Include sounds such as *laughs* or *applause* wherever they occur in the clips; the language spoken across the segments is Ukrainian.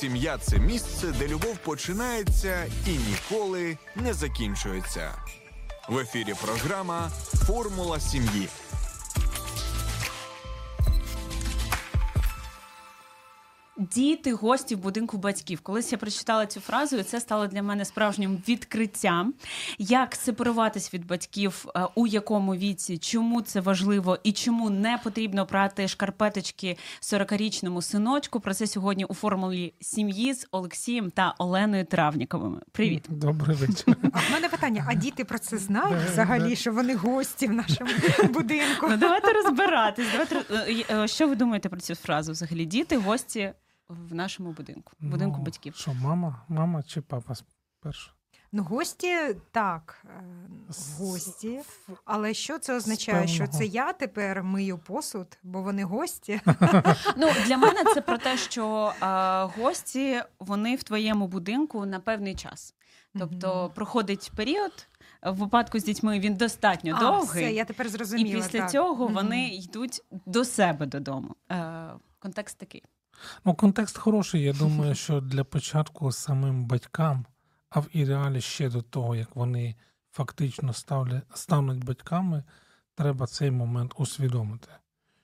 Сім'я це місце, де любов починається і ніколи не закінчується. В ефірі програма Формула сім'ї. Діти, гості в будинку батьків. Колись я прочитала цю фразу, і це стало для мене справжнім відкриттям. Як сепаруватись від батьків, е, у якому віці, чому це важливо і чому не потрібно прати шкарпеточки 40-річному синочку? Про це сьогодні у формулі сім'ї з Олексієм та Оленою Травніковими. Привіт, добрий вечір. А в мене питання: а діти про це знають взагалі, що вони гості в нашому *laughs* будинку? Ну давайте розбиратись. Давайте е, е, що ви думаєте про цю фразу? Взагалі, діти, гості в нашому будинку, в будинку ну, батьків. Що, мама, мама чи папа спершу? Ну, гості так, е, гості. Але що це означає? Що це я тепер мию посуд, бо вони гості? Ну для мене це про те, що а, гості вони в твоєму будинку на певний час. Тобто проходить період. В випадку з дітьми він достатньо а, довгий. Все, я тепер зрозуміла. І після так. цього вони йдуть до себе додому. Е, Контекст такий. Ну, контекст хороший. Я думаю, що для початку самим батькам, а в ідеалі ще до того, як вони фактично ставлять, стануть батьками, треба цей момент усвідомити,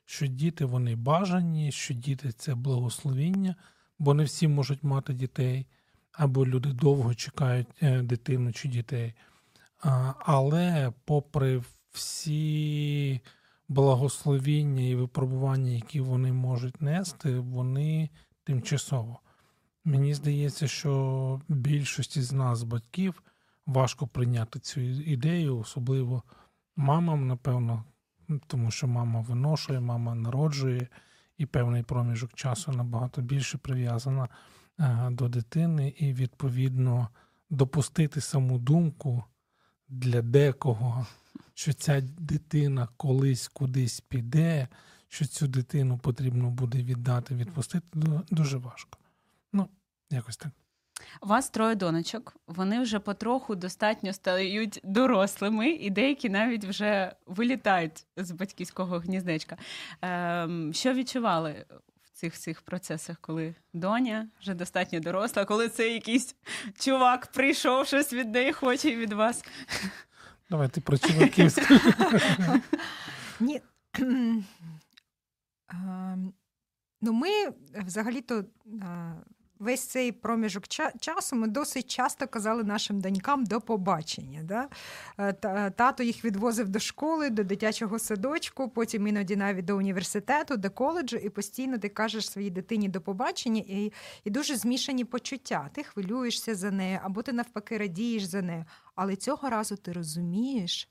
що діти вони бажані, що діти це благословіння, бо не всі можуть мати дітей, або люди довго чекають е, дитину чи дітей. Але, попри всі благословіння і випробування, які вони можуть нести, вони тимчасово. Мені здається, що більшості з нас, батьків, важко прийняти цю ідею, особливо мамам, напевно, тому що мама виношує, мама народжує, і певний проміжок часу набагато більше прив'язана е, до дитини, і, відповідно, допустити саму думку для декого що ця дитина колись кудись піде, що цю дитину потрібно буде віддати, відпустити, дуже важко. Ну, якось так. У вас троє донечок, вони вже потроху достатньо стають дорослими, і деякі навіть вже вилітають з батьківського гніздечка. Ем, Що відчували в цих цих процесах, коли доня вже достатньо доросла, коли це якийсь чувак прийшов, щось від неї хоче від вас? Давай ти про чуваків *laughs* Ні. Ну, ми взагалі-то весь цей проміжок часу ми досить часто казали нашим донькам до побачення. Да? Е, тато їх відвозив до школи, до дитячого садочку, потім іноді навіть до університету, до коледжу, і постійно ти кажеш своїй дитині до побачення, і, і дуже змішані почуття. Ти хвилюєшся за нею, або ти навпаки радієш за нею. Але цього разу ти розумієш,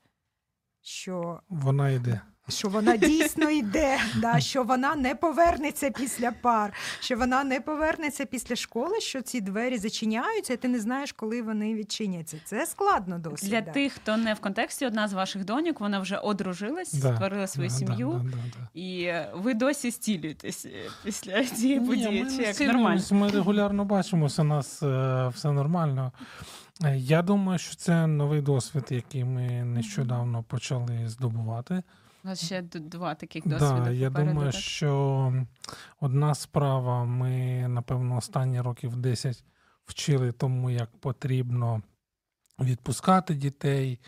що вона йде що вона дійсно йде, да, що вона не повернеться після пар, що вона не повернеться після школи, що ці двері зачиняються, і ти не знаєш, коли вони відчиняться. Це складно досить. Для да. тих, хто не в контексті, одна з ваших доньок, вона вже одружилась, да, створила свою да, сім'ю, да, і ви досі стілюєтесь після цієї події. Ні, Чи як нормально? Ми регулярно бачимося, у нас е, все нормально. Е, я думаю, що це новий досвід, який ми нещодавно почали здобувати. У нас ще два таких досвіди. Да, Я попереду, думаю, так? що одна справа, ми, напевно, останні років 10 вчили тому, як потрібно відпускати дітей,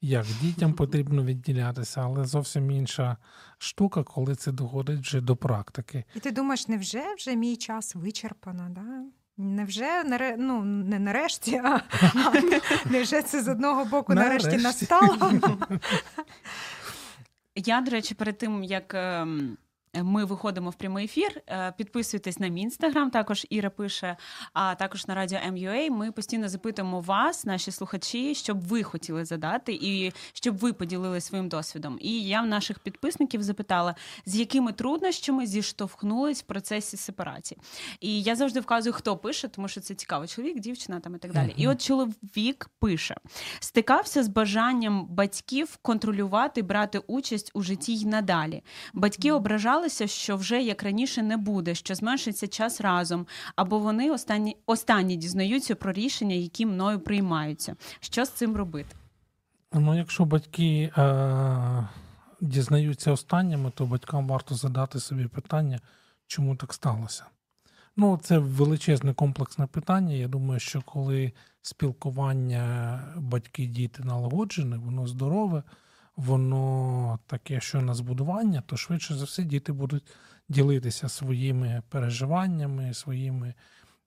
як дітям *laughs* потрібно відділятися, але зовсім інша штука, коли це доходить вже до практики. І ти думаєш, невже вже мій час вичерпано? Да? Невже ну, не нарешті, а, а *laughs* невже це з одного боку нарешті, нарешті настало? *laughs* Я, до речі, перед тим як ем, ми виходимо в прямий ефір. Е, підписуйтесь на мій інстаграм. Також Іра пише, а також на радіо МЮА. Ми постійно запитуємо вас, наші слухачі, щоб ви хотіли задати, і щоб ви поділилися своїм досвідом. І я в наших підписників запитала, з якими труднощами зіштовхнулись в процесі сепарації. І я завжди вказую, хто пише, тому що це цікаво. Чоловік, дівчина там і так далі. І от чоловік пише: стикався з бажанням батьків контролювати, брати участь у житті й надалі. Батьки ображали сподівалися, що вже як раніше не буде, що зменшиться час разом, або вони останні останні дізнаються про рішення, які мною приймаються. Що з цим робити? Ну, якщо батьки е- дізнаються останніми, то батькам варто задати собі питання, чому так сталося. Ну, це величезне комплексне питання. Я думаю, що коли спілкування батьки-діти налагоджене, воно здорове, воно таке, що на збудування, то швидше за все діти будуть ділитися своїми переживаннями, своїми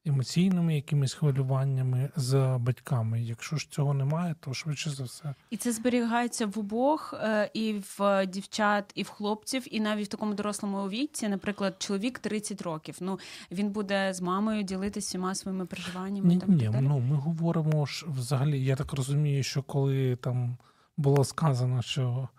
емоційними якимись хвилюваннями з батьками. Якщо ж цього немає, то швидше за все. І це зберігається в обох, е, і в дівчат, і в хлопців, і навіть в такому дорослому віці, наприклад, чоловік 30 років. Ну він буде з мамою ділитися всіма своїми переживаннями. Ні, там, ні, ну ми говоримо ж взагалі. Я так розумію, що коли там було сказано, що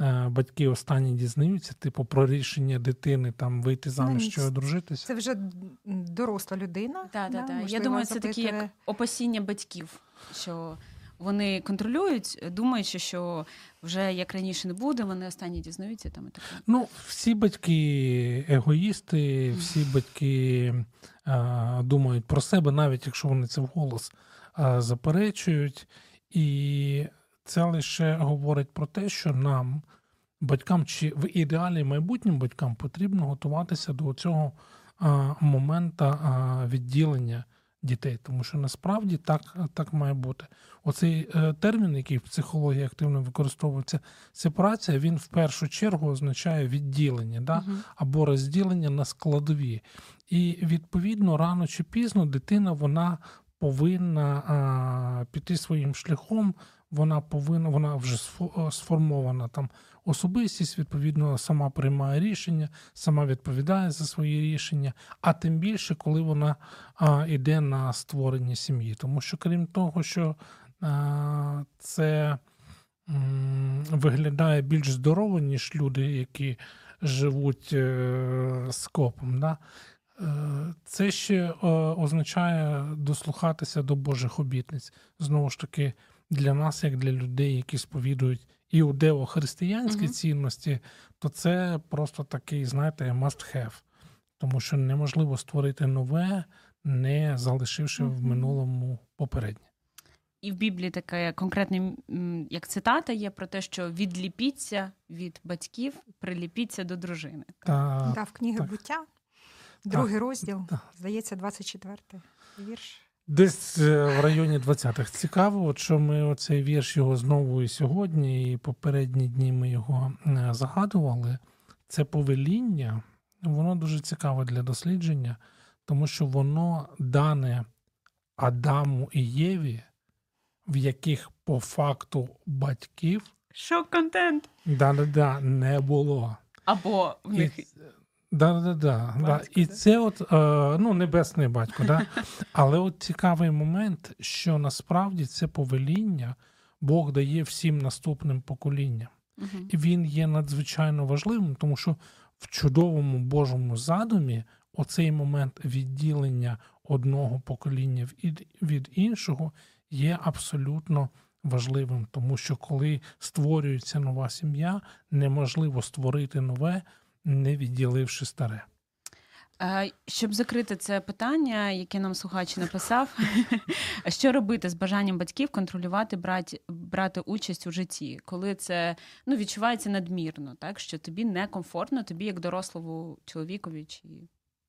е, батьки останні дізнаються, типу, про рішення дитини там вийти заміж чи одружитися. Це вже доросла людина. Так, да, так, так. Я можливо, думаю, це такі як опасіння батьків, що вони контролюють, думаючи, що вже як раніше не буде, вони останні дізнаються там і таке. Ну, всі батьки егоїсти, всі батьки е, думають про себе, навіть якщо вони це вголос е, заперечують. І це лише говорить про те, що нам, батькам, чи в ідеалі майбутнім батькам потрібно готуватися до цього моменту відділення дітей, тому що насправді так, так має бути. Оцей е, термін, який в психології активно використовується, сепарація, він в першу чергу означає відділення да? Мгм. або розділення на складові. І відповідно рано чи пізно дитина вона повинна а, піти своїм шляхом. Вона повинна, вона вже сформована там особистість, відповідно, сама приймає рішення, сама відповідає за свої рішення, а тим більше, коли вона а, йде на створення сім'ї. Тому що, крім того, що а, це м, виглядає більш здорово, ніж люди, які живуть е, скопом. Да? Е, Це ще е, означає дослухатися до Божих обітниць. Знову ж таки, для нас, як для людей, які сповідують іудео-християнські Мгм. цінності, то це просто такий, знаєте, must have. Тому що неможливо створити нове, не залишивши в минулому попереднє. І в Біблії таке конкретне як цитата є про те, що відліпіться від батьків, приліпіться до дружини. Та, Да, в книги так. буття, другий розділ, Так. здається, 24 вірш. Десь е, в районі 20-х. Цікаво, от що ми оцей вірш його знову і сьогодні, і попередні дні ми його е, загадували. Це повеління, воно дуже цікаве для дослідження, тому що воно дане Адаму і Єві, в яких по факту батьків Шок контент. да-да-да, не було. Або в І, них да, да, да, да. І це от, е, ну, небесний батько, да? але от цікавий момент, що насправді це повеління Бог дає всім наступним поколінням. І він є надзвичайно важливим, тому що в чудовому Божому задумі оцей момент відділення одного покоління від іншого є абсолютно важливим, тому що коли створюється нова сім'я, неможливо створити нове, не відділивши старе. Щоб закрити це питання, яке нам слухач написав, *laughs* що робити з бажанням батьків контролювати, брати, брати участь у житті, коли це ну, відчувається надмірно, так що тобі некомфортно, тобі як дорослому чоловікові чи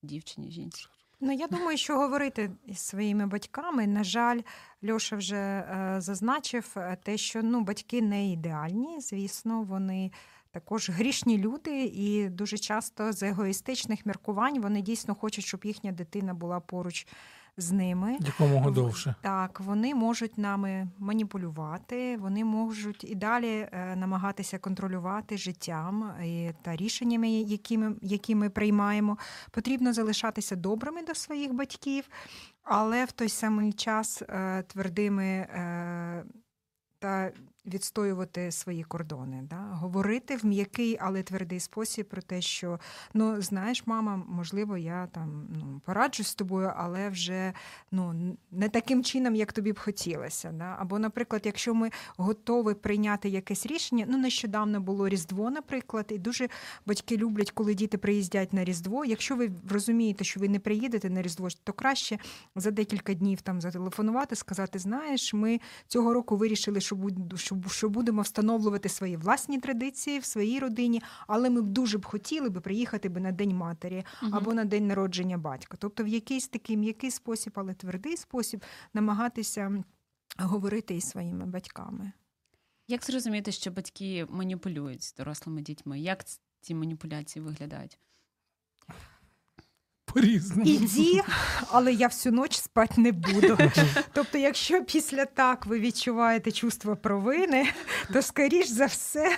дівчині, жінці. Ну, я думаю, що говорити із своїми батьками. На жаль, Льоша вже е, зазначив е, те, що ну, батьки не ідеальні, звісно, вони також грішні люди, і дуже часто з егоїстичних міркувань вони дійсно хочуть, щоб їхня дитина була поруч з ними. Якомога довше. Так, вони можуть нами маніпулювати, вони можуть і далі е, намагатися контролювати життям і, та рішеннями, які ми, які ми приймаємо. Потрібно залишатися добрими до своїх батьків, але в той самий час е, твердими е, та відстоювати свої кордони. Да? Говорити в м'який, але твердий спосіб про те, що ну знаєш, мама, можливо, я там ну пораджусь з тобою, але вже ну не таким чином, як тобі б хотілося. Да? Або, наприклад, якщо ми готові прийняти якесь рішення, ну нещодавно було Різдво, наприклад, і дуже батьки люблять, коли діти приїздять на Різдво. Якщо ви розумієте, що ви не приїдете на Різдво, то краще за декілька днів там зателефонувати, сказати: знаєш, ми цього року вирішили, що будь- що що будемо встановлювати свої власні традиції в своїй родині, але ми б дуже б хотіли би приїхати би на день матері або на день народження батька. Тобто, в якийсь такий м'який спосіб, але твердий спосіб намагатися говорити із своїми батьками. Як зрозуміти, що батьки маніпулюють з дорослими дітьми? Як ці маніпуляції виглядають? По-різному. Іді, але я всю ніч спати не буду. *laughs* Тобто, якщо після так ви відчуваєте чувство провини, то скоріш за все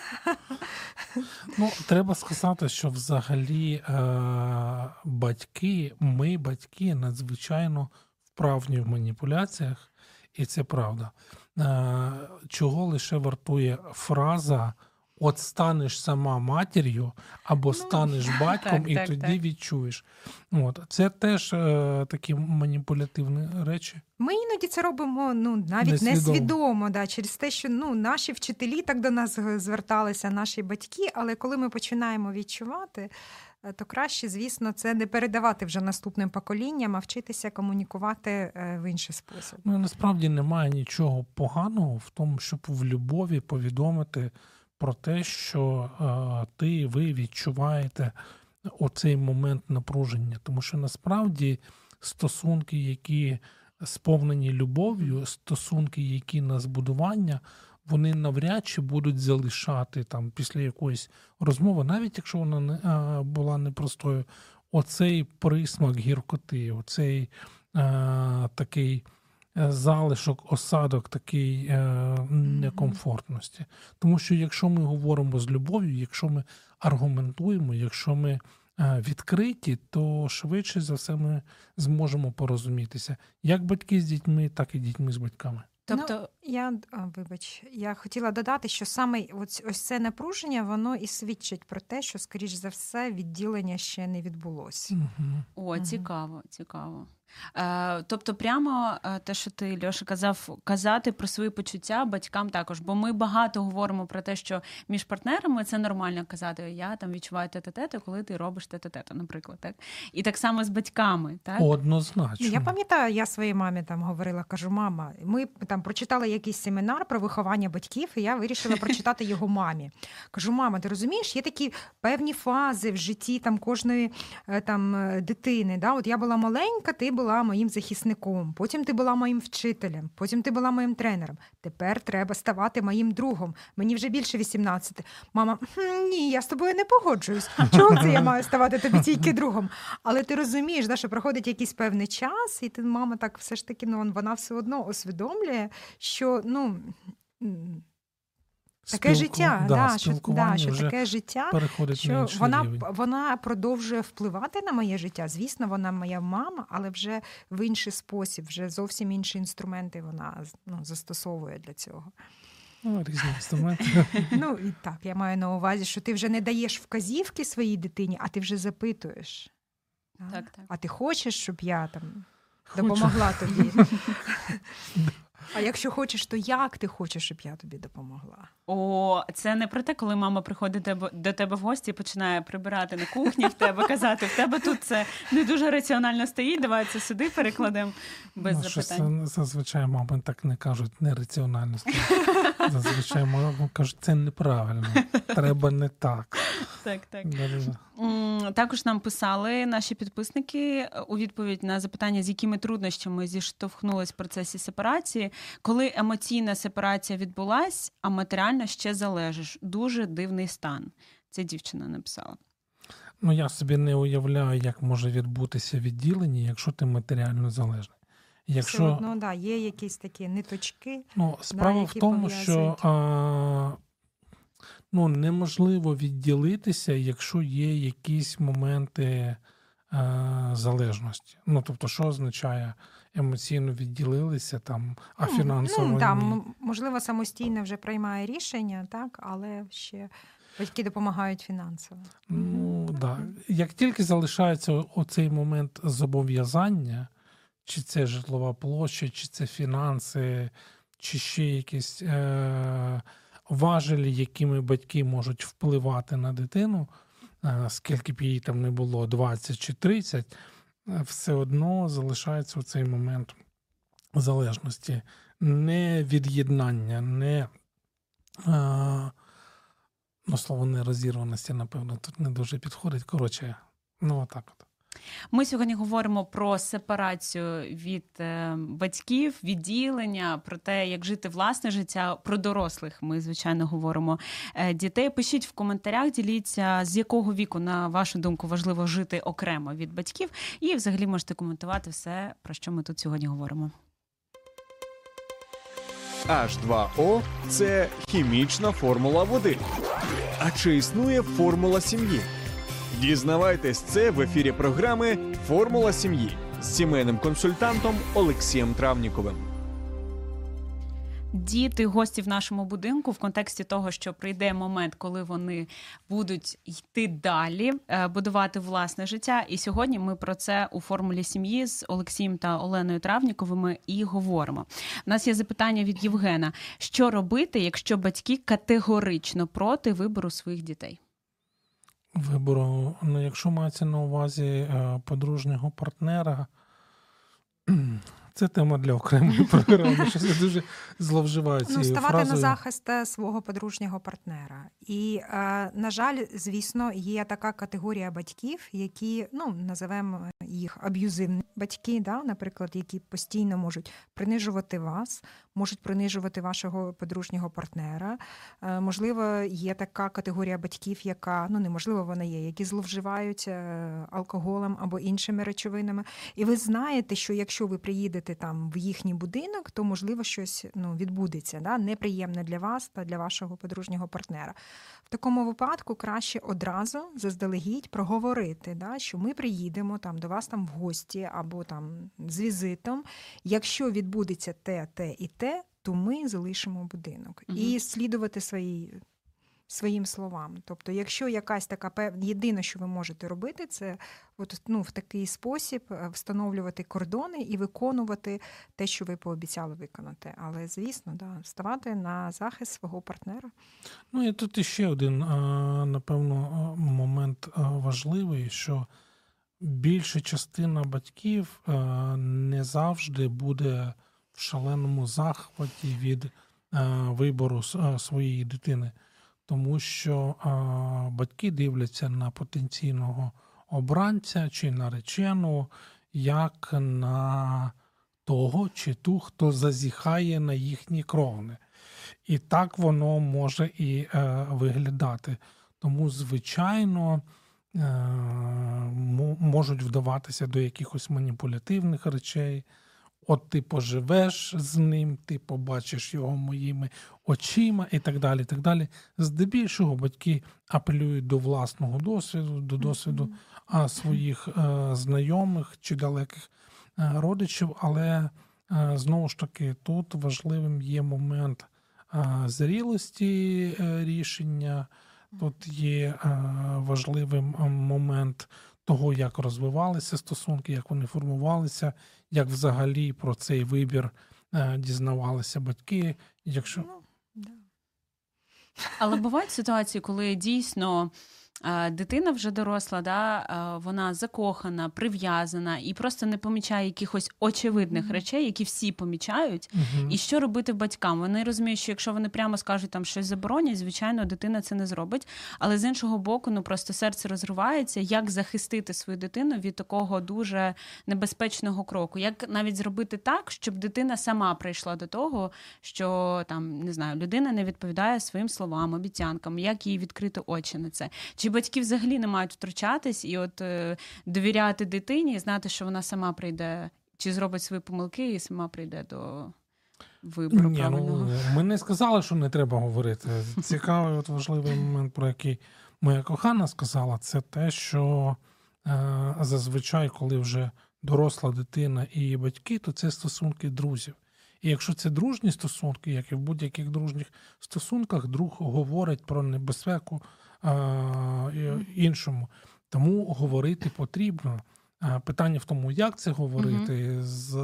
Ну, треба сказати, що взагалі е- батьки, ми, батьки, надзвичайно вправні в маніпуляціях, і це правда. Е- чого лише вартує фраза от станеш сама матір'ю або станеш *laughs* батьком, так, і так, тоді так. відчуєш. От. Це теж е- такі маніпулятивні речі. Ми іноді це робимо ну навіть Несвідомо. несвідомо, да, через те, що ну наші вчителі так до нас е, зверталися, наші батьки. Але коли ми починаємо відчувати, е, то краще, звісно, це не передавати вже наступним поколінням, а вчитися комунікувати е, в інший спосіб. Ну, насправді немає нічого поганого в тому, щоб в любові повідомити про те, що е, ти, ви відчуваєте оцей момент напруження. Тому що насправді стосунки, які сповнені любов'ю, стосунки, які на збудування, вони навряд чи будуть залишати там після якоїсь розмови, навіть якщо вона не е, була непростою, оцей присмак гіркоти, оцей е, такий залишок, осадок такий е, некомфортності. Тому що якщо ми говоримо з любов'ю, якщо ми аргументуємо, якщо ми е, відкриті, то швидше за все ми зможемо порозумітися як батьки з дітьми, так і дітьми з батьками. Тобто, Я вибач, я хотіла додати, що саме ось, ось це напруження, воно і свідчить про те, що, скоріш за все, відділення ще не відбулося. Мгм. о, Мгм. цікаво, цікаво. Е, тобто, прямо е, те, що ти, Льоша, казав, казати про свої почуття батькам також. Бо ми багато говоримо про те, що між партнерами це нормально казати. Я там відчуваю те-те-те, коли ти робиш те-те-те, наприклад. Так? І так само з батьками. Так? Однозначно. Я пам'ятаю, я своїй мамі там говорила, кажу, мама, ми там прочитали якийсь семінар про виховання батьків, і я вирішила прочитати його мамі. Кажу, мама, ти розумієш, є такі певні фази в житті там кожної е, там дитини. Да? От я була маленька, ти була моїм захисником, потім ти була моїм вчителем, потім ти була моїм тренером. Тепер треба ставати моїм другом. Мені вже більше 18. Мама, ні, я з тобою не погоджуюсь. Чого це я *laughs* маю ставати тобі тільки другом? Але ти розумієш, да, що проходить якийсь певний час, і ти, мама, так все ж таки, ну вона все одно усвідомлює, що ну. Таке Спілку- життя, да, да, що, да, що таке життя, що вона, рівень. вона продовжує впливати на моє життя. Звісно, вона моя мама, але вже в інший спосіб, вже зовсім інші інструменти вона ну, застосовує для цього. Ну, різні *laughs* інструменти. Ну і так, я маю на увазі, що ти вже не даєш вказівки своїй дитині, а ти вже запитуєш. Так, так. А ти хочеш, щоб я там Хочу. допомогла тобі? *laughs* *laughs* А якщо хочеш, то як ти хочеш, щоб я тобі допомогла? О, це не про те, коли мама приходить тебе- до тебе в гості і починає прибирати на кухні в тебе, казати, в тебе тут це не дуже раціонально стоїть, давай це сюди перекладемо без Ну, запитань. е, зазвичай мами так не кажуть, нераціонально скажуть. Зазвичай мами кажуть, це неправильно. Треба не так. Так, так. Також нам писали наші підписники е, у відповідь на запитання, з якими труднощами зіштовхнулись в процесі сепарації, коли емоційна сепарація відбулась, а матеріально ще залежиш. Дуже дивний стан. Це дівчина написала. Ну, я собі не уявляю, як може відбутися відділення, якщо ти матеріально залежний. Все Якщо одно, да, є якісь такі ниточки. Ну, справа в які тому, що а, ну, неможливо відділитися, якщо є якісь моменти а, залежності. Ну, тобто, що означає емоційно відділилися, там, а Ну, фінансово ну, там, ні. можливо, самостійно вже приймає рішення, так, але ще батьки допомагають фінансово. Ну, да. Як тільки залишається оцей момент зобов'язання, чи це житлова площа, чи це фінанси, чи ще якісь е- важелі, якими батьки можуть впливати на дитину, е- скільки б їй там не було, 20 чи 30, е, все одно залишається оцей момент залежності, не від'єднання, не Е, Ну, слово нерозірваності, напевно, тут не дуже підходить. Коротше, ну отак от. Ми сьогодні говоримо про сепарацію від е, батьків, відділення, про те, як жити власне життя. Про дорослих ми звичайно говоримо е, дітей. Пишіть в коментарях, діліться з якого віку, на вашу думку, важливо жити окремо від батьків, і взагалі можете коментувати все, про що ми тут сьогодні говоримо. H2O – це хімічна формула води. А чи існує формула сім'ї? Дізнавайтесь це в ефірі програми Формула сім'ї з сімейним консультантом Олексієм Травніковим. Діти, гості в нашому будинку в контексті того, що прийде момент, коли вони будуть йти далі, е, будувати власне життя. І сьогодні ми про це у формулі сім'ї з Олексієм та Оленою Травніковими і говоримо. У нас є запитання від Євгена: що робити, якщо батьки категорично проти вибору своїх дітей? Вибору, ну, якщо мається на увазі е, подружнього партнера, *clears throat* це тема для окремої програми. Щось я дуже зловживаю Ну, цією ставати на захист е, свого подружнього партнера. І, е, на жаль, звісно, є така категорія батьків, які ну називаємо їх аб'юзивні батьки, да, наприклад, які постійно можуть принижувати вас, можуть принижувати вашого подружнього партнера. Е, Можливо, є така категорія батьків, яка ну неможливо, вона є, які зловживають е, алкоголем або іншими речовинами. І ви знаєте, що якщо ви приїдете там в їхній будинок, то можливо щось ну, відбудеться, да? неприємне для вас та для вашого подружнього партнера. В такому випадку краще одразу заздалегідь проговорити, да? що ми приїдемо там до вас там в гості або там з візитом. Якщо відбудеться те, те і те, то ми залишимо будинок Мгм. і слідувати своїй. Своїм словам, тобто, якщо якась така пев... єдине, що ви можете робити, це от, ну, в такий спосіб е, встановлювати кордони і виконувати те, що ви пообіцяли виконати. Але звісно, да, ставати на захист свого партнера. Ну і тут іще один, напевно, момент важливий, що більша частина батьків не завжди буде шаленому захваті від а, вибору с- своєї дитини, тому що а, батьки дивляться на потенційного обранця чи наречену як на того чи ту, хто зазіхає на їхні кровни. І так воно може і е, виглядати. Тому, звичайно, е, можуть вдаватися до якихось маніпулятивних речей. От ти поживеш з ним, ти побачиш його моїми очима і так далі. І так далі. Здебільшого батьки апелюють до власного досвіду, до досвіду а, своїх е, знайомих чи далеких е, родичів, але е, знову ж таки тут важливим є момент е, зрілості е, рішення. Тут є е, важливим момент того, як розвивалися стосунки, як вони формувалися, як взагалі про цей вибір е, дізнавалися батьки. Якщо Ну, да. Але бувають ситуації, коли дійсно дитина вже доросла, да, вона закохана, прив'язана і просто не помічає якихось очевидних Мгм. речей, які всі помічають. Мгм. І що робити батькам? Вони розуміють, що якщо вони прямо скажуть там щось заборонять, звичайно, дитина це не зробить. Але з іншого боку, ну просто серце розривається. Як захистити свою дитину від такого дуже небезпечного кроку? Як навіть зробити так, щоб дитина сама прийшла до того, що там не знаю, людина не відповідає своїм словам, обіцянкам, як їй відкрити очі на це? Чи батьки взагалі не мають втручатись і от е, довіряти дитині і знати, що вона сама прийде, чи зробить свої помилки і сама прийде до вибору Ні, ну, ми не сказали, що не треба говорити. Цікавий от важливий момент, про який моя кохана сказала, це те, що е, зазвичай, коли вже доросла дитина і батьки, то це стосунки друзів. І якщо це дружні стосунки, як і в будь-яких дружніх стосунках, друг говорить про небезпеку іншому. Тому говорити потрібно. Питання в тому, як це говорити, з,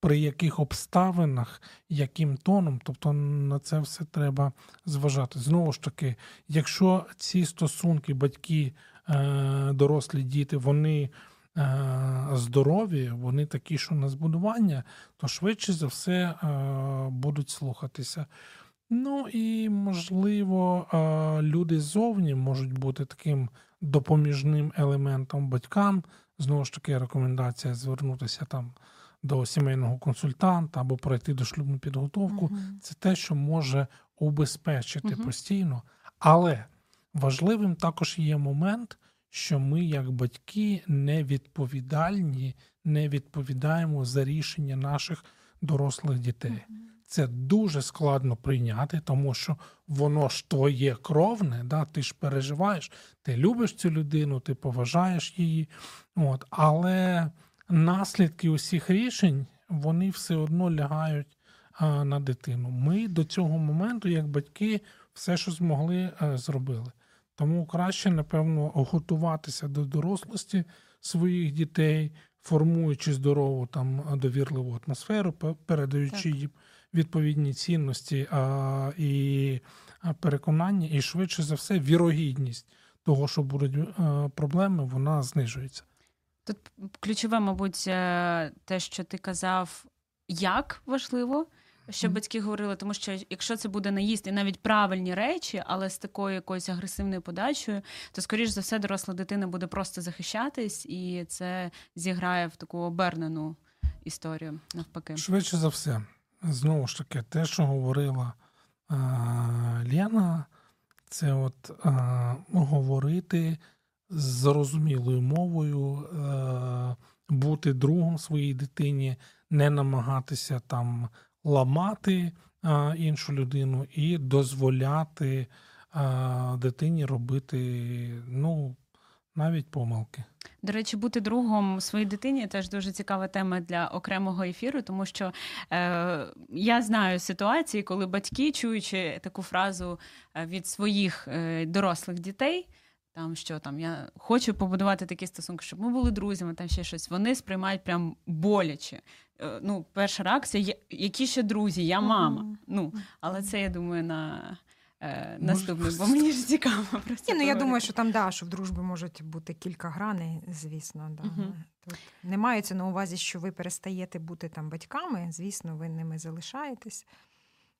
при яких обставинах, яким тоном, тобто на це все треба зважати. Знову ж таки, якщо ці стосунки, батьки, е, дорослі діти, вони е, здорові, вони такі, що на збудування, то швидше за все е, будуть слухатися. Ну і можливо, люди ззовні можуть бути таким допоміжним елементом батькам. Знову ж таки, рекомендація звернутися там до сімейного консультанта або пройти дошлюбну підготовку. uh Це те, що може убезпечити uh постійно. Але важливим також є момент, що ми, як батьки, не відповідальні, не відповідаємо за рішення наших дорослих дітей. Це дуже складно прийняти, тому що воно ж твоє кровне, да? ти ж переживаєш, ти любиш цю людину, ти поважаєш її. От. Але наслідки усіх рішень вони все одно лягають а, на дитину. Ми до цього моменту, як батьки, все, що змогли, а, е, зробили. Тому краще, напевно, готуватися до дорослості своїх дітей, формуючи здорову там довірливу атмосферу, передаючи їм відповідні цінності а, і переконання, і швидше за все, вірогідність того, що будуть а, проблеми, вона знижується. Тут ключове, мабуть, е, те, що ти казав, як важливо. Щоб батьки говорили, тому що якщо це буде наїзд і навіть правильні речі, але з такою якоюсь агресивною подачею, то скоріш за все доросла дитина буде просто захищатись, і це зіграє в таку обернену історію навпаки. Швидше за все, знову ж таки, те, що говорила а, Лена, це от а, говорити зрозумілою мовою, а, бути другом своїй дитині, не намагатися там ламати а, іншу людину і дозволяти а, дитині робити ну, навіть помилки. До речі, бути другом своїй дитині теж дуже цікава тема для окремого ефіру, тому що е, я знаю ситуації, коли батьки, чуючи таку фразу е, від своїх е, дорослих дітей. Там що там я хочу побудувати такі стосунки, щоб ми були друзями, там ще щось. Вони сприймають прям боляче. Е, ну, перша реакція, які ще друзі, я мама. Ну, але це я думаю на е, наступний, бо мені ж цікаво про це. Ні, ну я думаю, що там да, що в дружбі можуть бути кілька граней, звісно. Да. Угу. Тут не мається на увазі, що ви перестаєте бути там батьками. Звісно, ви ними залишаєтесь.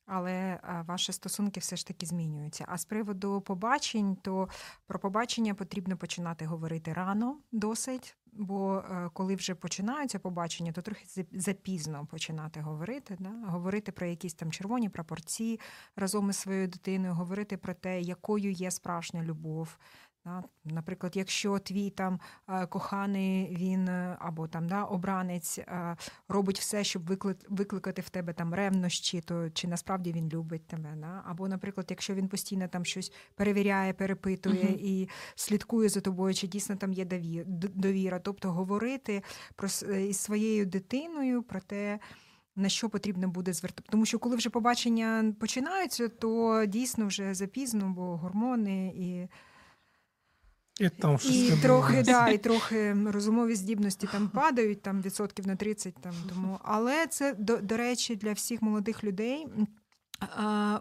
Але ваші стосунки все ж таки змінюються. А з приводу побачень, то про побачення потрібно починати говорити рано, досить. Бо е, коли вже починаються побачення, то трохи запізно починати говорити. Да? Говорити про якісь там червоні прапорці разом із своєю дитиною, говорити про те, якою є справжня любов, Наприклад, якщо твій там е, коханий він е, або там да, обранець е, робить все, щоб викликати в тебе там ревнощі, то чи насправді він любить тебе? Да? Або, наприклад, якщо він постійно там щось перевіряє, перепитує uh-huh. і слідкує за тобою, чи дійсно там є довіра, тобто говорити про із своєю дитиною про те. На що потрібно буде звертати, тому що коли вже побачення починаються, то дійсно вже запізно, бо гормони і і там і трохи, да, і трохи розумові здібності там падають, там відсотків на 30, там тому. Але це до, до речі, для всіх молодих людей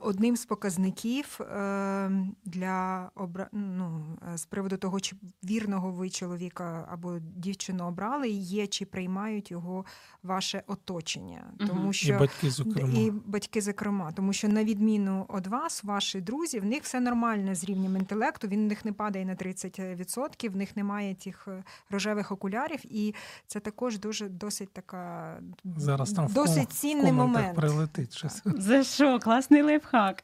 Одним з показників е, для обра... ну, е, з приводу того, чи вірного ви чоловіка або дівчину обрали, є чи приймають його ваше оточення, тому що і батьки зокрема. і батьки, зокрема, тому що на відміну від вас, ваші друзі, в них все нормально з рівнем інтелекту. Він в них не падає на 30%, в них немає тих е, рожевих окулярів, і це також дуже досить така зараз там досить в цінний момент. Прилетить щось. За що? Класний лайфхак.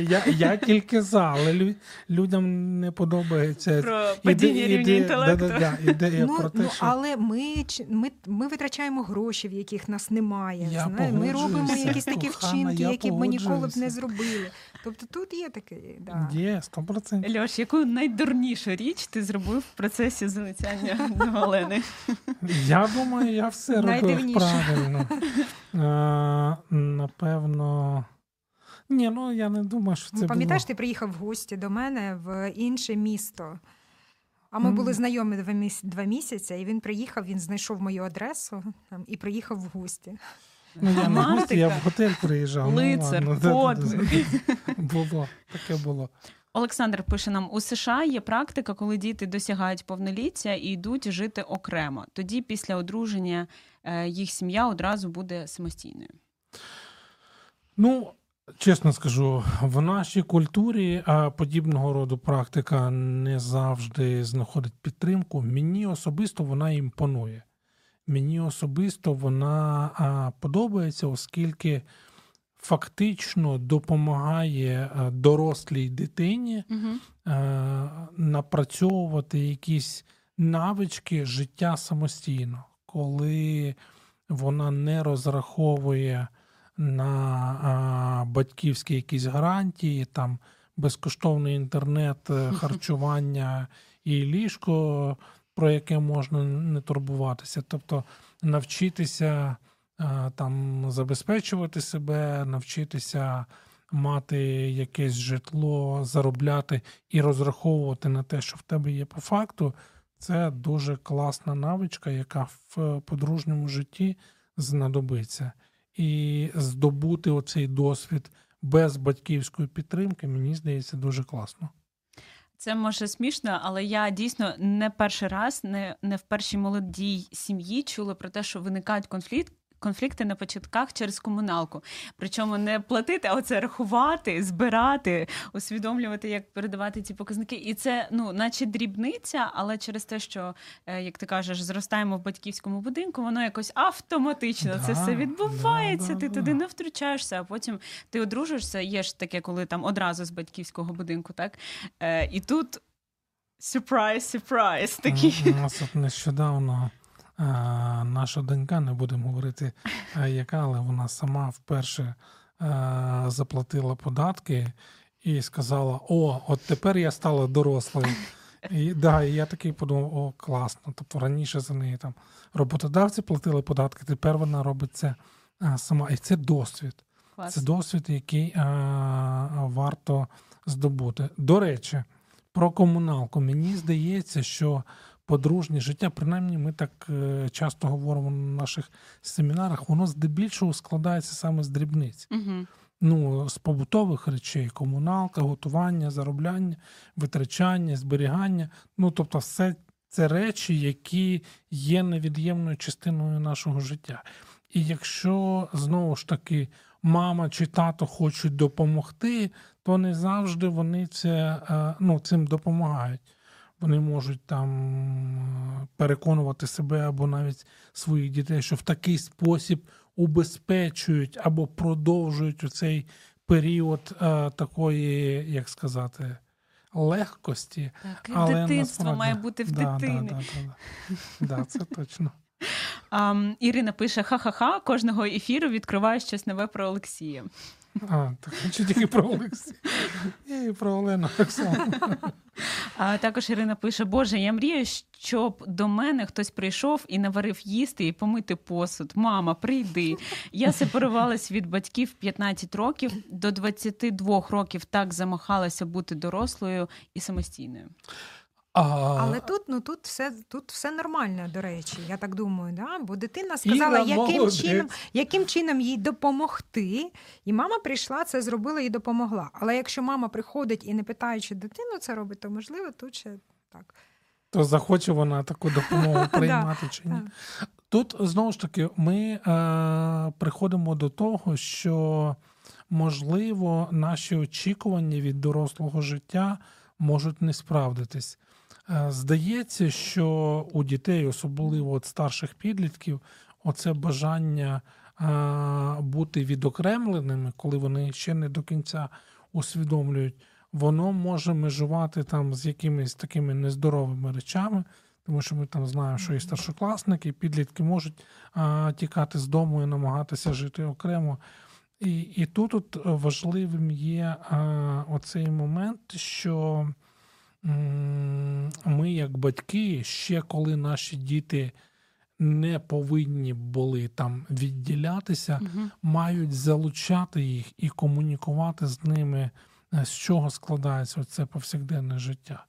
Я я тільки за, але людям не подобається про падіння рівня інтелекту. Да, да, ідея ну, про те, ну, що... Але ми ми, ми витрачаємо гроші, в яких нас немає. Я Знає? Ми робимо якісь такі вчинки, які б ми ніколи б не зробили. Тобто тут є таке. Да. Є, 100%. Льош, яку найдурнішу річ ти зробив в процесі залицяння до Олени? Я думаю, я все робив правильно. А, Напевно. Ні, ну я не думаю, що це. Ну, Пам'ятаєш, було... ти приїхав в гості до мене в інше місто. А ми mm. були знайомі два, міс... два місяці, і він приїхав, він знайшов мою адресу там, і приїхав в гості. Ну, я не в гості, я в готель приїжджав. Ну, Лицар, ну, подвиг. Було, таке було. Олександр пише нам: у США є практика, коли діти досягають повноліття і йдуть жити окремо. Тоді, після одруження, е, їх сім'я одразу буде самостійною. Ну, Чесно скажу, в нашій культурі подібного роду практика не завжди знаходить підтримку. Мені особисто вона імпонує. Мені особисто вона подобається, оскільки фактично допомагає дорослій дитині Угу. напрацьовувати якісь навички життя самостійно, коли вона не розраховує на батьківські якісь гарантії, там безкоштовний інтернет, е, *laughs* харчування і ліжко, про яке можна не турбуватися. Тобто навчитися е, там забезпечувати себе, навчитися мати якесь житло, заробляти і розраховувати на те, що в тебе є по факту, це дуже класна навичка, яка в подружньому житті знадобиться. І здобути оцей досвід без батьківської підтримки, мені здається, дуже класно. Це може смішно, але я дійсно не перший раз, не, не в першій молодій сім'ї чула про те, що виникають конфлікт. Конфлікти на початках через комуналку. Причому не платити, а оце рахувати, збирати, усвідомлювати, як передавати ці показники. І це, ну, наче дрібниця, але через те, що, е, як ти кажеш, зростаємо в батьківському будинку, воно якось автоматично Да, це все відбувається. да, ти да, туди да. не втручаєшся, а потім ти одружишся. Є ж таке, коли там одразу з батьківського будинку, так? Е, і тут сюрприз, сюрприз такий. У нас от нещодавно наша донька, не будемо говорити, яка, але вона сама вперше заплатила податки і сказала: О, от тепер я стала дорослою. І, да, і я такий подумав, о, класно. Тобто раніше за неї там роботодавці платили податки, тепер вона робить це а, сама. І це досвід. Клас. Це досвід, який а, варто здобути. До речі, про комуналку. Мені здається, що подружнє життя, принаймні, ми так е, часто говоримо на наших семінарах, воно здебільшого складається саме з дрібниць. Угу. Ну, з побутових речей: комуналка, готування, заробляння, витрачання, зберігання. Ну, тобто, все це речі, які є невід'ємною частиною нашого життя. І якщо знову ж таки мама чи тато хочуть допомогти, то не завжди вони це, е, ну, цим допомагають. Вони можуть там е, переконувати себе або навіть своїх дітей, що в такий спосіб убезпечують або продовжують у цей період е, такої, як сказати, легкості. Так, Але дитинство насправді- має бути в да, дитини. Да, да, да, да. да, це точно. *laughs* А, Ірина пише: ха-ха-ха, кожного ефіру відкриває щось нове про Олексія. А, так чи тільки про Олексія. І про Олену. А також Ірина пише: Боже, я мрію, щоб до мене хтось прийшов і наварив їсти і помити посуд. Мама, прийди. Я сепарувалась від батьків 15 років, до 22 років так замахалася бути дорослою і самостійною. А, Але тут, ну тут все тут все нормально, до речі, я так думаю, да? бо дитина сказала, Іра, яким молодець. чином, яким чином їй допомогти, і мама прийшла, це зробила і допомогла. Але якщо мама приходить і не питаючи дитину це робить, то можливо тут ще так. то захоче вона таку допомогу *laughs* приймати чи ні. Тут знову ж таки ми е, приходимо до того, що можливо наші очікування від дорослого життя можуть не справдитись. Е, здається, що у дітей, особливо от старших підлітків, оце бажання е, бути відокремленими, коли вони ще не до кінця усвідомлюють, воно може межувати там з якимись такими нездоровими речами. Тому що ми там знаємо, що і старшокласники, і підлітки можуть а, тікати з дому і намагатися жити окремо. І, і тут от важливим є а, оцей момент, що ми, як батьки, ще коли наші діти не повинні були там відділятися, Угу. мають залучати їх і комунікувати з ними, е, з чого складається це повсякденне життя.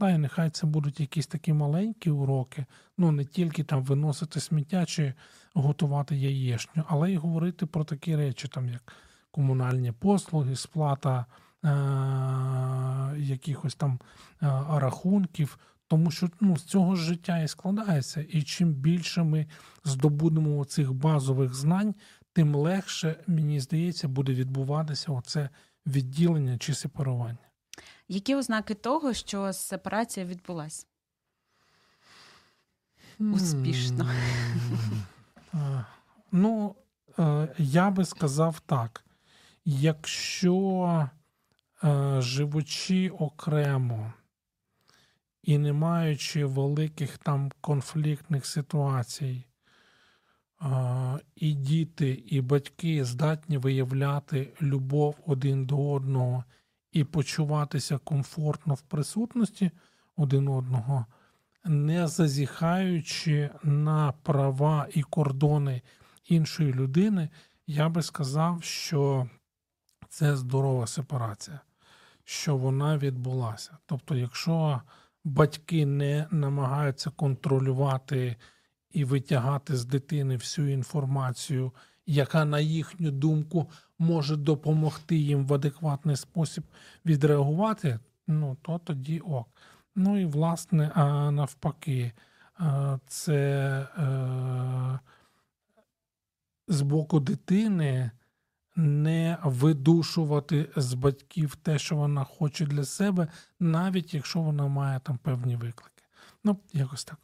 Да, і нехай це будуть якісь такі маленькі уроки, ну не тільки там виносити сміття чи готувати яєчню, але й говорити про такі речі, там як комунальні послуги, сплата якихось там е- рахунків. Тому що ну, з цього ж життя і складається. І чим більше ми здобудемо цих базових знань, тим легше, мені здається, буде відбуватися оце відділення чи сепарування. Які ознаки того, що сепарація відбулася? Успішно. *laughs* Е, Ну, е, я би сказав так: якщо е, живучи окремо і не маючи великих там конфліктних ситуацій, е, і діти, і батьки здатні виявляти любов один до одного і почуватися комфортно в присутності один одного, не зазіхаючи на права і кордони іншої людини, я би сказав, що це здорова сепарація, що вона відбулася. Тобто, якщо батьки не намагаються контролювати і витягати з дитини всю інформацію, яка, на їхню думку, може допомогти їм в адекватний спосіб відреагувати, ну то тоді ок. Ну і власне, а навпаки, це е, з боку дитини не видушувати з батьків те, що вона хоче для себе, навіть якщо вона має там певні виклики. Ну, якось так.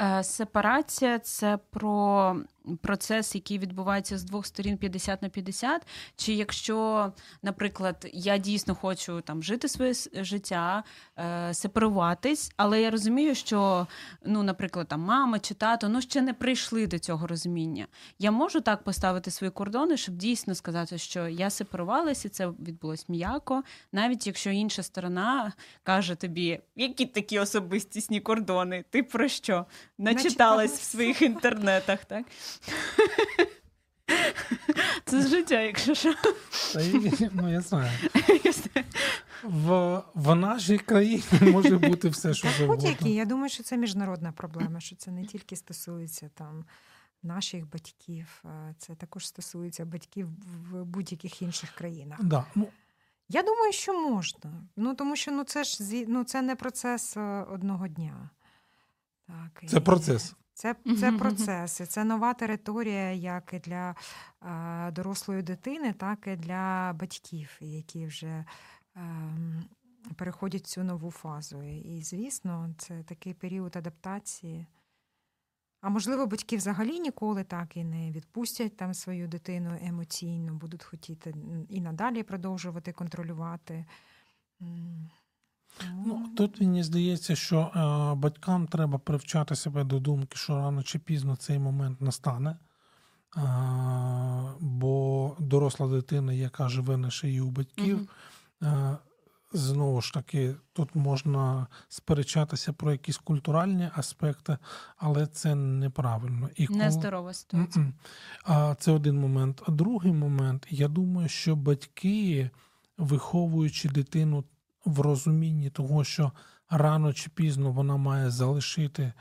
Е, Сепарація це про процес, який відбувається з двох сторін 50 на 50, Чи якщо, наприклад, я дійсно хочу там жити своє життя, е, сепаруватись, але я розумію, що, ну, наприклад, там мама чи тато ну ще не прийшли до цього розуміння. Я можу так поставити свої кордони, щоб дійсно сказати, що я сепарувалася, і це відбулось м'яко, навіть якщо інша сторона каже тобі, які такі особистісні кордони, ти про що? Начиталась. в своїх інтернетах, так? Це з життя, якщо що. Та й, ну, я знаю. В, в нашій країні може бути все, що завгодно. Будь-які, я думаю, що це міжнародна проблема, що це не тільки стосується там наших батьків, це також стосується батьків в будь-яких інших країнах. Да, ну, Я думаю, що можна. Ну тому що ну це ж ну, це не процес е, одного дня. Так, це і процес. Це, це Мгм. процес, і це нова територія, як і для е, дорослої дитини, так і для батьків, які вже ем, переходять цю нову фазу. І, звісно, це такий період адаптації. А можливо, батьки взагалі ніколи так і не відпустять там свою дитину емоційно, будуть хотіти і надалі продовжувати контролювати. Ну, тут мені здається, що е, батькам треба привчати себе до думки, що рано чи пізно цей момент настане. Е, бо доросла дитина, яка живе на шиї у батьків, е, знову ж таки, тут можна сперечатися про якісь культуральні аспекти, але це неправильно. І коли- Нездорова ситуація. А це один момент. А другий момент, я думаю, що батьки, виховуючи дитину в розумінні того, що рано чи пізно вона має залишити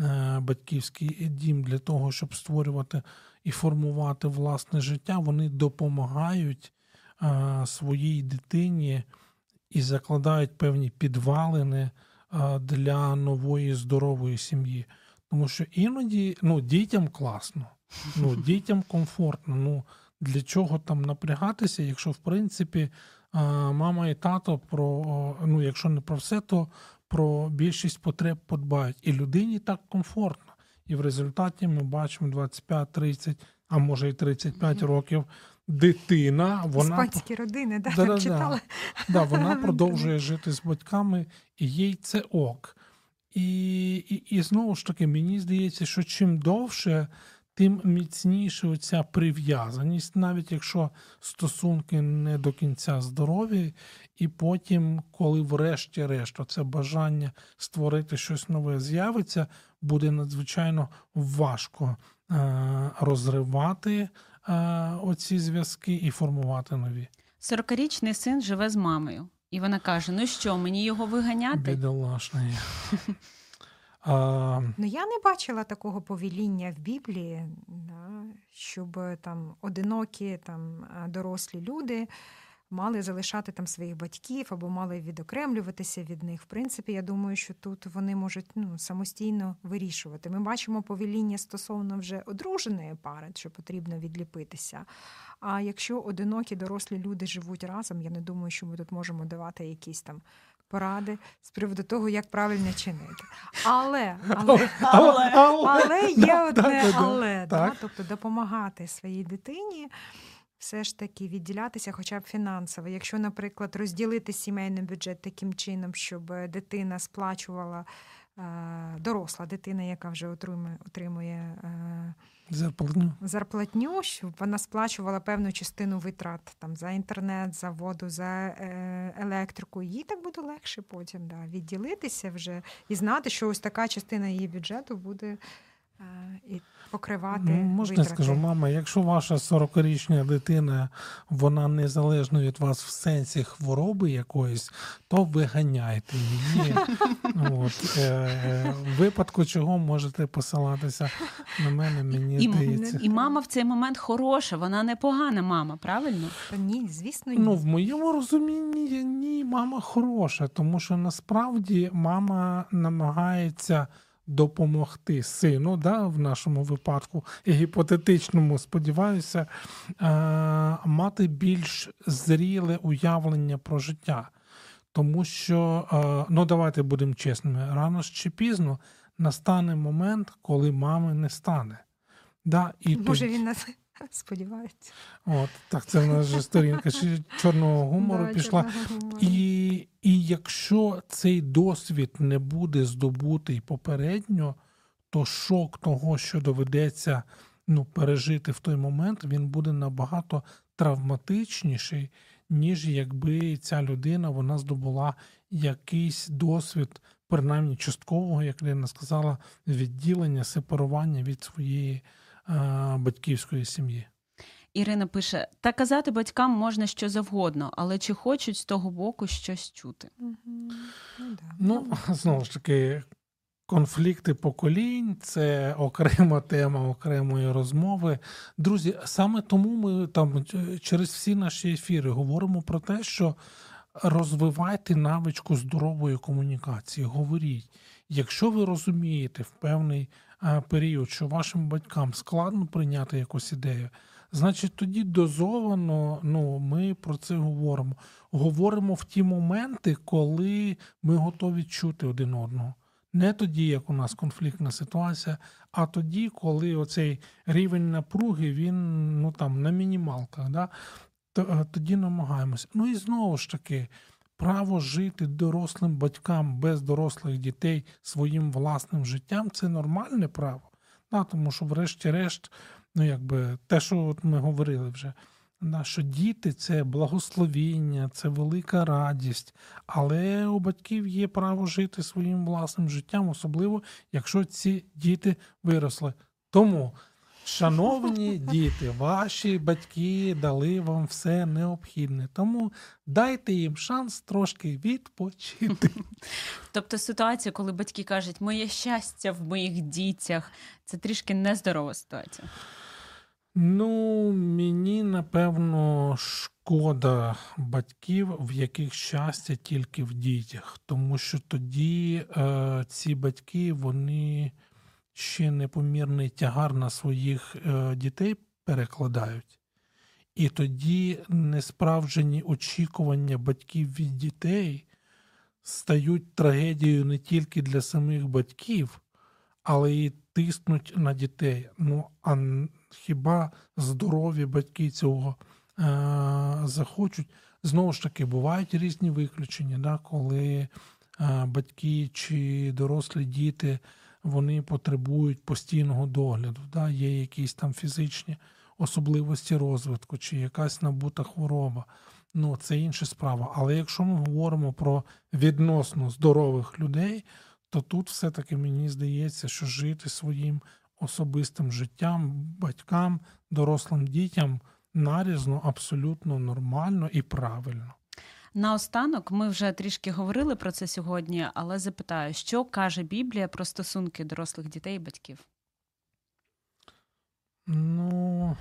е, батьківський дім для того, щоб створювати і формувати власне життя, вони допомагають е, своїй дитині і закладають певні підвалини е, для нової здорової сім'ї. Тому що іноді ну, дітям класно, ну, *laughs* дітям комфортно. Ну, для чого там напрягатися, якщо в принципі мама і тато про, ну, якщо не про все, то про більшість потреб подбають. І людині так комфортно. І в результаті ми бачимо 25-30, а може і 35 років дитина, вона Іспанські родини, да, Да-да-да. читала. Да, вона продовжує жити з батьками, і їй це ок. І, і, і знову ж таки, мені здається, що чим довше, тим міцніше оця прив'язаність, навіть якщо стосунки не до кінця здорові, і потім, коли врешті-решт це бажання створити щось нове з'явиться, буде надзвичайно важко е, розривати е, оці зв'язки і формувати нові. 40-річний син живе з мамою. І вона каже: ну що, мені його виганяти? Бідолашний. *laughs* А, Ну, я не бачила такого повеління в Біблії, да, щоб там одинокі там, дорослі люди мали залишати там своїх батьків або мали відокремлюватися від них. В принципі, я думаю, що тут вони можуть ну, самостійно вирішувати. Ми бачимо повеління стосовно вже одруженої пари, що потрібно відліпитися. А якщо одинокі дорослі люди живуть разом, я не думаю, що ми тут можемо давати якісь там. Поради з приводу того, як правильно чинити. Але *laughs* але, Але. але *laughs* є одне але, да, тобто допомагати своїй дитині все ж таки відділятися хоча б фінансово. Якщо, наприклад, розділити сімейний бюджет таким чином, щоб дитина сплачувала доросла дитина, яка вже отримує, отримує е, Зарплатню. зарплатню, щоб вона сплачувала певну частину витрат там за інтернет, за воду, за е, електрику. Їй так буде легше потім да, відділитися вже і знати, що ось така частина її бюджету буде е, і покривати. Ну, можна витрати. скажу, мама, якщо ваша 40-річна дитина, вона незалежна від вас в сенсі хвороби якоїсь, то виганяйте її. *laughs* От, е, в випадку чого можете посилатися на мене, мені І, здається. і мама в цей момент хороша, вона не погана мама, правильно? Та ні, звісно, ні. Ну, в моєму розумінні ні, мама хороша, тому що насправді мама намагається допомогти сину, да, в нашому випадку, і гіпотетичному, сподіваюся, е- мати більш зріле уявлення про життя. Тому що, е- ну давайте будемо чесними, рано чи пізно настане момент, коли мами не стане. Да, і Боже, тоді- він нас *laughs* сподівається. От, так, це в нас же сторінка чорного гумору Да, пішла. чорного. І, і якщо цей досвід не буде здобутий попередньо, то шок того, що доведеться ну, пережити в той момент, він буде набагато травматичніший, ніж якби ця людина вона здобула якийсь досвід, принаймні часткового, як Лена сказала, відділення, сепарування від своєї батьківської сім'ї. Ірина пише: та казати батькам можна що завгодно, але чи хочуть з того боку щось чути? Ну. Ну, *laughs* знову ж таки, конфлікти поколінь це окрема тема окремої розмови. Друзі, саме тому ми там через всі наші ефіри говоримо про те, що розвивайте навичку здорової комунікації. Говоріть, якщо ви розумієте в певний е, період, що вашим батькам складно прийняти якусь ідею. Значить, тоді дозовано ну, ми про це говоримо. Говоримо в ті моменти, коли ми готові чути один одного. Не тоді, як у нас конфліктна ситуація, а тоді, коли оцей рівень напруги він ну там на мінімалках. Да? Е, Тоді намагаємося. Ну і знову ж таки, право жити дорослим батькам без дорослих дітей своїм власним життям це нормальне право. Да? Тому що, врешті-решт, ну якби те, що от ми говорили вже. Да, що діти це благословіння, це велика радість, але у батьків є право жити своїм власним життям, особливо якщо ці діти виросли. Тому, шановні діти, ваші батьки дали вам все необхідне. Тому дайте їм шанс трошки відпочити. Тобто ситуація, коли батьки кажуть, моє щастя в моїх дітях, це трішки нездорова ситуація. Ну, мені напевно шкода батьків, в яких щастя тільки в дітях, тому що тоді е, ці батьки вони ще непомірний тягар на своїх е, дітей перекладають. І тоді несправджені очікування батьків від дітей стають трагедією не тільки для самих батьків, але і тиснуть на дітей. Ну а хіба здорові батьки цього е- захочуть? Знову ж таки, бувають різні виключення, да, коли е- батьки чи дорослі діти вони потребують постійного догляду. Да, є якісь там фізичні особливості розвитку, чи якась набута хвороба. Ну, це інша справа. Але якщо ми говоримо про відносно здорових людей, то тут все-таки мені здається, що жити своїм особистим життям, батькам, дорослим дітям нарізно абсолютно нормально і правильно. Наостанок, ми вже трішки говорили про це сьогодні, але запитаю, що каже Біблія про стосунки дорослих дітей і батьків? Ну,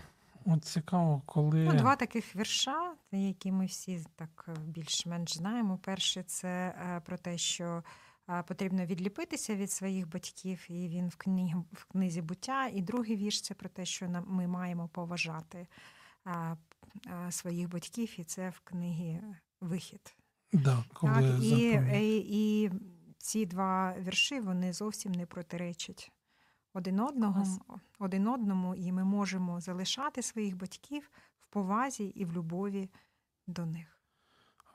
От цікаво, коли. Ну, два таких вірша, які ми всі так е, більш-менш знаємо. Перше, це е, про те, що е, потрібно відліпитися від своїх батьків, і він в книгі в книзі буття. І другий вірш це про те, що ми маємо поважати своїх батьків, і це в книгі Вихід. Да, коли Так, і, і, і ці два вірші вони зовсім не протиречать один одного, один одному, і ми можемо залишати своїх батьків в повазі і в любові до них.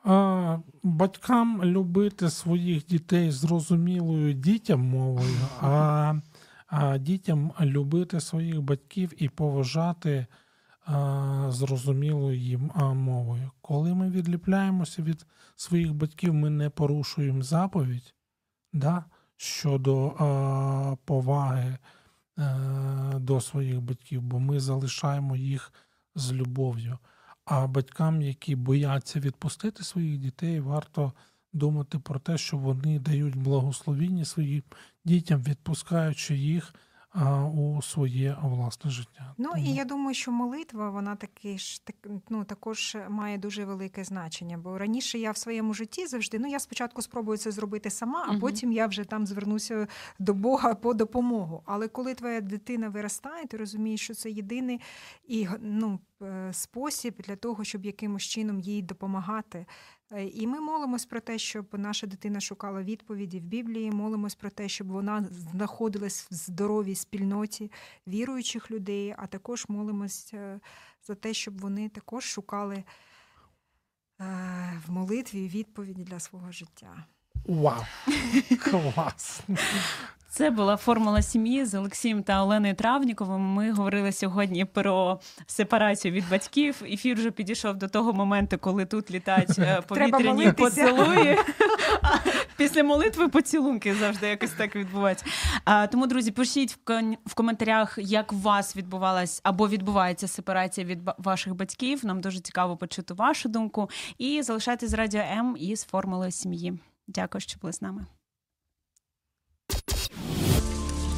А, батькам любити своїх дітей зрозумілою дітям мовою, а, а дітям любити своїх батьків і поважати зрозумілою їм мовою. Коли ми відліпляємося від своїх батьків, ми не порушуємо заповідь да, щодо поваги е, до своїх батьків, бо ми залишаємо їх з любов'ю. А батькам, які бояться відпустити своїх дітей, варто думати про те, що вони дають благословіння своїм дітям, відпускаючи їх у своє власне життя. Ну Тому- і я думаю, що молитва вона таки ж так, ну, також має дуже велике значення. Бо раніше я в своєму житті завжди ну я спочатку спробую це зробити сама, а Мгм. потім я вже там звернуся до Бога по допомогу. Але коли твоя дитина виростає, ти розумієш, що це єдиний і ну, е, спосіб для того, щоб якимось чином їй допомагати. Е, І ми молимось про те, щоб наша дитина шукала відповіді в Біблії. Молимось про те, щоб вона знаходилась в здоровій спільноті віруючих людей, а також молимось е, за те, щоб вони також шукали е, в молитві відповіді для свого життя. Вау! *laughs* Клас! Це була формула сім'ї з Олексієм та Оленою Травніковим. Ми говорили сьогодні про сепарацію від батьків. Ефір вже підійшов до того моменту, коли тут літають е, повітряні поцілуї. *laughs* Після молитви поцілунки завжди якось так відбуваються. Тому, друзі, пишіть в коментарях, як у вас відбувалась або відбувається сепарація від ваших батьків. Нам дуже цікаво почути вашу думку. І залишайтесь з радіо М із формулою сім'ї. Дякую, що були з нами.